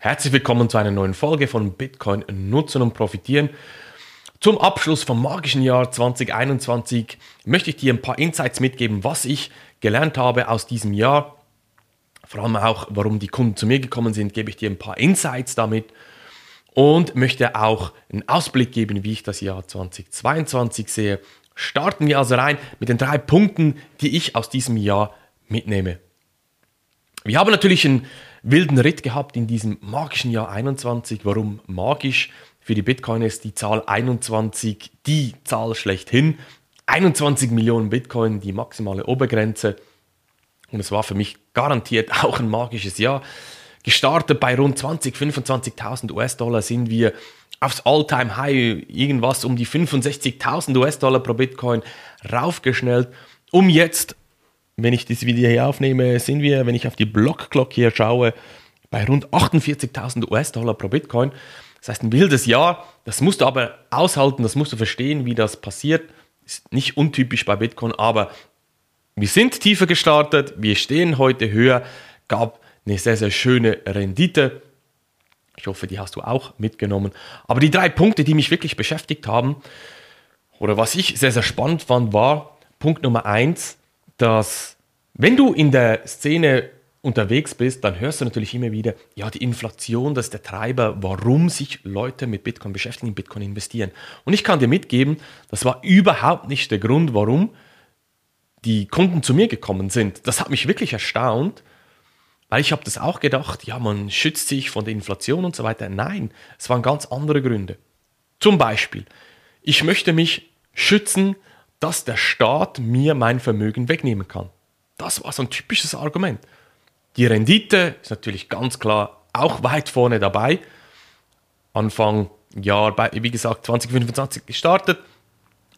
Herzlich willkommen zu einer neuen Folge von Bitcoin nutzen und profitieren. Zum Abschluss vom magischen Jahr 2021 möchte ich dir ein paar Insights mitgeben, was ich gelernt habe aus diesem Jahr. Vor allem auch, warum die Kunden zu mir gekommen sind, gebe ich dir ein paar Insights damit und möchte auch einen Ausblick geben, wie ich das Jahr 2022 sehe. Starten wir also rein mit den drei Punkten, die ich aus diesem Jahr mitnehme. Wir haben natürlich einen wilden Ritt gehabt in diesem magischen Jahr 21. Warum magisch? Für die Bitcoin ist die Zahl 21 die Zahl schlechthin. 21 Millionen Bitcoin, die maximale Obergrenze. Und es war für mich garantiert auch ein magisches Jahr. Gestartet bei rund 20, 25.000 US-Dollar sind wir aufs All-Time-High, irgendwas um die 65.000 US-Dollar pro Bitcoin raufgeschnellt, um jetzt wenn ich das Video hier aufnehme, sind wir, wenn ich auf die Block-Clock hier schaue, bei rund 48.000 US-Dollar pro Bitcoin. Das heißt, ein wildes Jahr. Das musst du aber aushalten, das musst du verstehen, wie das passiert. Ist nicht untypisch bei Bitcoin, aber wir sind tiefer gestartet, wir stehen heute höher, gab eine sehr, sehr schöne Rendite. Ich hoffe, die hast du auch mitgenommen. Aber die drei Punkte, die mich wirklich beschäftigt haben, oder was ich sehr, sehr spannend fand, war Punkt Nummer eins, dass wenn du in der Szene unterwegs bist, dann hörst du natürlich immer wieder, ja, die Inflation, das ist der Treiber, warum sich Leute mit Bitcoin beschäftigen, in Bitcoin investieren. Und ich kann dir mitgeben, das war überhaupt nicht der Grund, warum die Kunden zu mir gekommen sind. Das hat mich wirklich erstaunt, weil ich habe das auch gedacht, ja, man schützt sich von der Inflation und so weiter. Nein, es waren ganz andere Gründe. Zum Beispiel, ich möchte mich schützen dass der Staat mir mein Vermögen wegnehmen kann. Das war so ein typisches Argument. Die Rendite ist natürlich ganz klar auch weit vorne dabei. Anfang Jahr, wie gesagt, 2025 gestartet.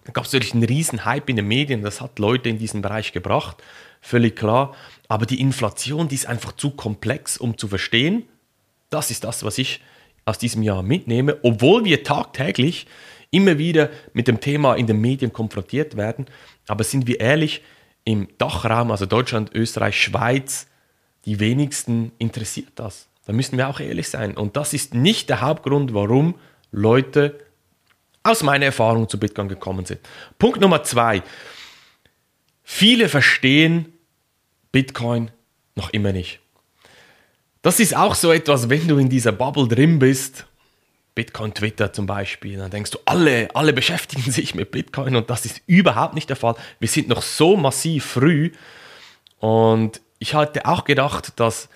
Da gab es natürlich einen riesen Hype in den Medien, das hat Leute in diesen Bereich gebracht, völlig klar. Aber die Inflation, die ist einfach zu komplex, um zu verstehen. Das ist das, was ich aus diesem Jahr mitnehme, obwohl wir tagtäglich immer wieder mit dem Thema in den Medien konfrontiert werden. Aber sind wir ehrlich, im Dachraum, also Deutschland, Österreich, Schweiz, die wenigsten interessiert das. Da müssen wir auch ehrlich sein. Und das ist nicht der Hauptgrund, warum Leute aus meiner Erfahrung zu Bitcoin gekommen sind. Punkt Nummer zwei. Viele verstehen Bitcoin noch immer nicht. Das ist auch so etwas, wenn du in dieser Bubble drin bist Bitcoin Twitter zum Beispiel, dann denkst du, alle, alle beschäftigen sich mit Bitcoin und das ist überhaupt nicht der Fall. Wir sind noch so massiv früh und ich hatte auch gedacht, dass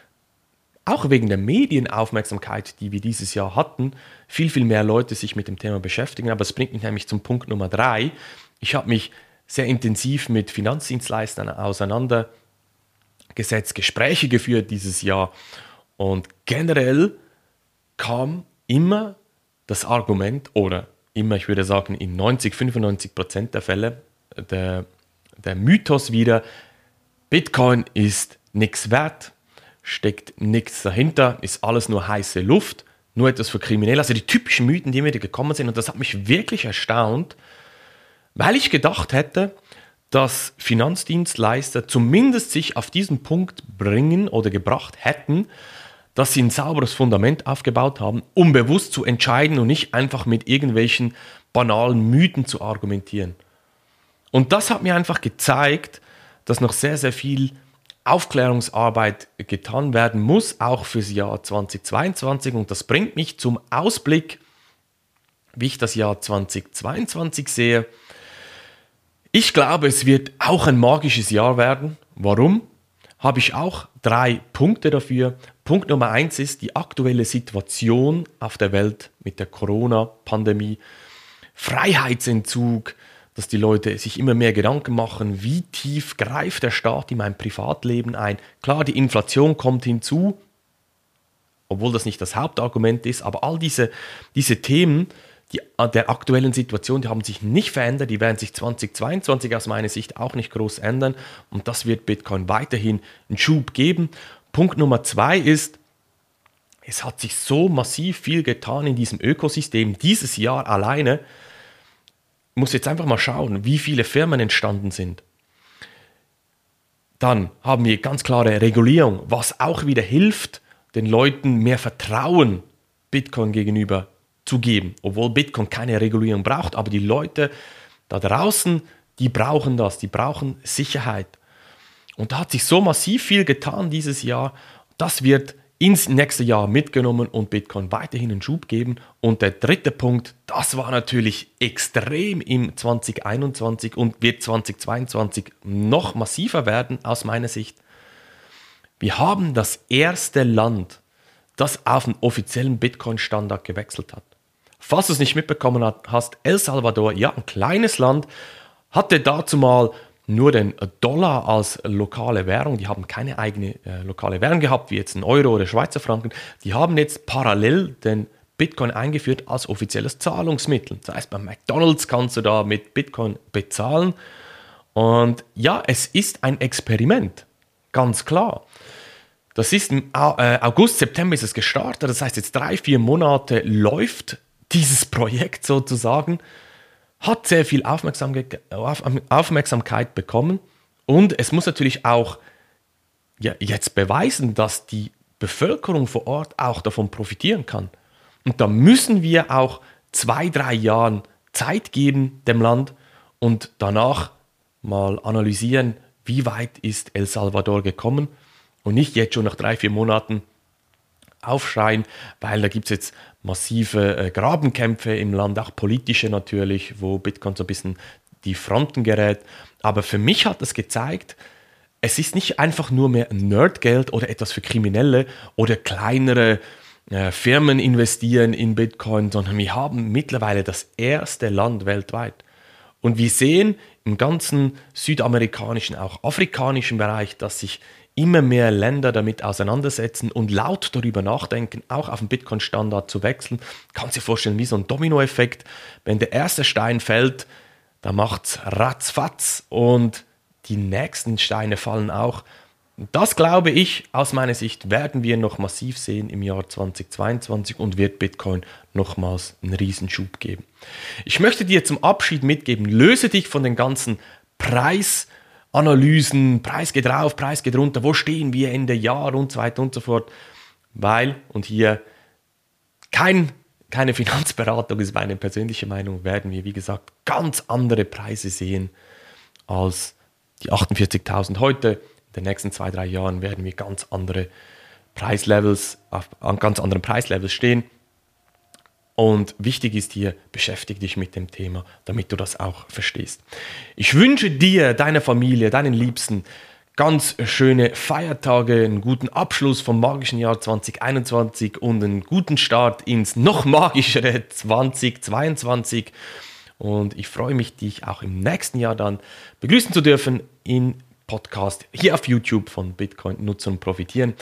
auch wegen der Medienaufmerksamkeit, die wir diesesAr hatten, viel, viel mehr Leute sich mit dem Thema beschäftigen. Aber es bringt mich nämlich zum Punkt Nummer drei. Ich habe mich sehr intensiv mit Finanzdienstleistern auseinandergesetzt, Gespräche geführt dieses Jahr und generell kam immer das Argument oder immer, ich würde sagen, in 90, 95 Prozent der Fälle der, der Mythos wieder, Bitcoin ist nichts wert, steckt nichts dahinter, ist alles nur heiße Luft, nur etwas für Kriminelle. Also die typischen Mythen, die mir gekommen sind. Und das hat mich wirklich erstaunt, weil ich gedacht hätte, dass Finanzdienstleister zumindest sich auf diesen Punkt bringen oder gebracht hätten, dass sie ein sauberes Fundament aufgebaut haben, um bewusst zu entscheiden und nicht einfach mit irgendwelchen banalen Mythen zu argumentieren. Und das hat mir einfach gezeigt, dass noch sehr, sehr viel Aufklärungsarbeit getan werden muss, auch fürs Jahr 2022. Und das bringt mich zum Ausblick, wie ich das Jahr 2022 sehe. Ich glaube, es wird auch ein magisches Jahr werden. Warum? Habe ich auch drei Punkte dafür. Punkt Nummer eins ist die aktuelle Situation auf der Welt mit der Corona-Pandemie, Freiheitsentzug, dass die Leute sich immer mehr Gedanken machen, wie tief greift der Staat in mein Privatleben ein. Klar, die Inflation kommt hinzu, obwohl das nicht das Hauptargument ist, aber all diese, diese Themen die, der aktuellen Situation, die haben sich nicht verändert, die werden sich 2022 aus meiner Sicht auch nicht groß ändern und das wird Bitcoin weiterhin einen Schub geben Punkt Nummer zwei ist, es hat sich so massiv viel getan in diesem Ökosystem dieses Jahr alleine. Ich muss jetzt einfach mal schauen, wie viele Firmen entstanden sind. Dann haben wir ganz klare Regulierung, was auch wieder hilft, den Leuten mehr Vertrauen Bitcoin gegenüber zu geben, obwohl Bitcoin keine Regulierung braucht, aber die Leute da draußen, die brauchen das, die brauchen Sicherheit. Und da hat sich so massiv viel getan dieses Jahr. Das wird ins nächste Jahr mitgenommen und Bitcoin weiterhin einen Schub geben. Und der dritte Punkt, das war natürlich extrem im 2021 und wird 2022 noch massiver werden aus meiner Sicht. Wir haben das erste Land, das auf den offiziellen Bitcoin-Standard gewechselt hat. Falls du es nicht mitbekommen hast, El Salvador, ja, ein kleines Land, hatte dazu mal nur den Dollar als lokale Währung. Die haben keine eigene äh, lokale Währung gehabt, wie jetzt ein Euro oder Schweizer Franken. Die haben jetzt parallel den Bitcoin eingeführt als offizielles Zahlungsmittel. Das heißt, bei McDonald's kannst du da mit Bitcoin bezahlen. Und ja, es ist ein Experiment, ganz klar. Das ist im äh, August, September ist es gestartet. Das heißt, jetzt drei, vier Monate läuft dieses Projekt sozusagen hat sehr viel Aufmerksamkeit bekommen und es muss natürlich auch ja, jetzt beweisen, dass die Bevölkerung vor Ort auch davon profitieren kann. Und da müssen wir auch zwei, drei Jahre Zeit geben dem Land und danach mal analysieren, wie weit ist El Salvador gekommen und nicht jetzt schon nach drei, vier Monaten aufschreien, weil da gibt es jetzt massive äh, Grabenkämpfe im Land, auch politische natürlich, wo Bitcoin so ein bisschen die Fronten gerät. Aber für mich hat es gezeigt, es ist nicht einfach nur mehr Nerdgeld oder etwas für Kriminelle oder kleinere äh, Firmen investieren in Bitcoin, sondern wir haben mittlerweile das erste Land weltweit. Und wir sehen im ganzen südamerikanischen, auch afrikanischen Bereich, dass sich immer mehr Länder damit auseinandersetzen und laut darüber nachdenken, auch auf den Bitcoin-Standard zu wechseln. Kannst dir vorstellen, wie so ein Dominoeffekt. Wenn der erste Stein fällt, dann macht es ratzfatz und die nächsten Steine fallen auch. Das glaube ich, aus meiner Sicht, werden wir noch massiv sehen im Jahr 2022 und wird Bitcoin nochmals einen Riesenschub geben. Ich möchte dir zum Abschied mitgeben, löse dich von den ganzen Preis- Analysen, Preis geht rauf, Preis geht runter, wo stehen wir Ende Jahr und so weiter und so fort. Weil, und hier kein, keine Finanzberatung ist meine persönliche Meinung, werden wir, wie gesagt, ganz andere Preise sehen als die 48.000 heute. In den nächsten zwei, drei Jahren werden wir ganz andere Preislevels, auf, an ganz anderen Preislevels stehen. Und wichtig ist hier, beschäftige dich mit dem Thema, damit du das auch verstehst. Ich wünsche dir, deiner Familie, deinen Liebsten ganz schöne Feiertage, einen guten Abschluss vom magischen Jahr 2021 und einen guten Start ins noch magischere 2022. Und ich freue mich, dich auch im nächsten Jahr dann begrüßen zu dürfen in Podcast hier auf YouTube von Bitcoin nutzen und profitieren.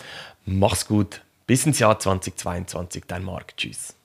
Mach's gut. Bis ins Jahr 2022. Dein Marc. Tschüss.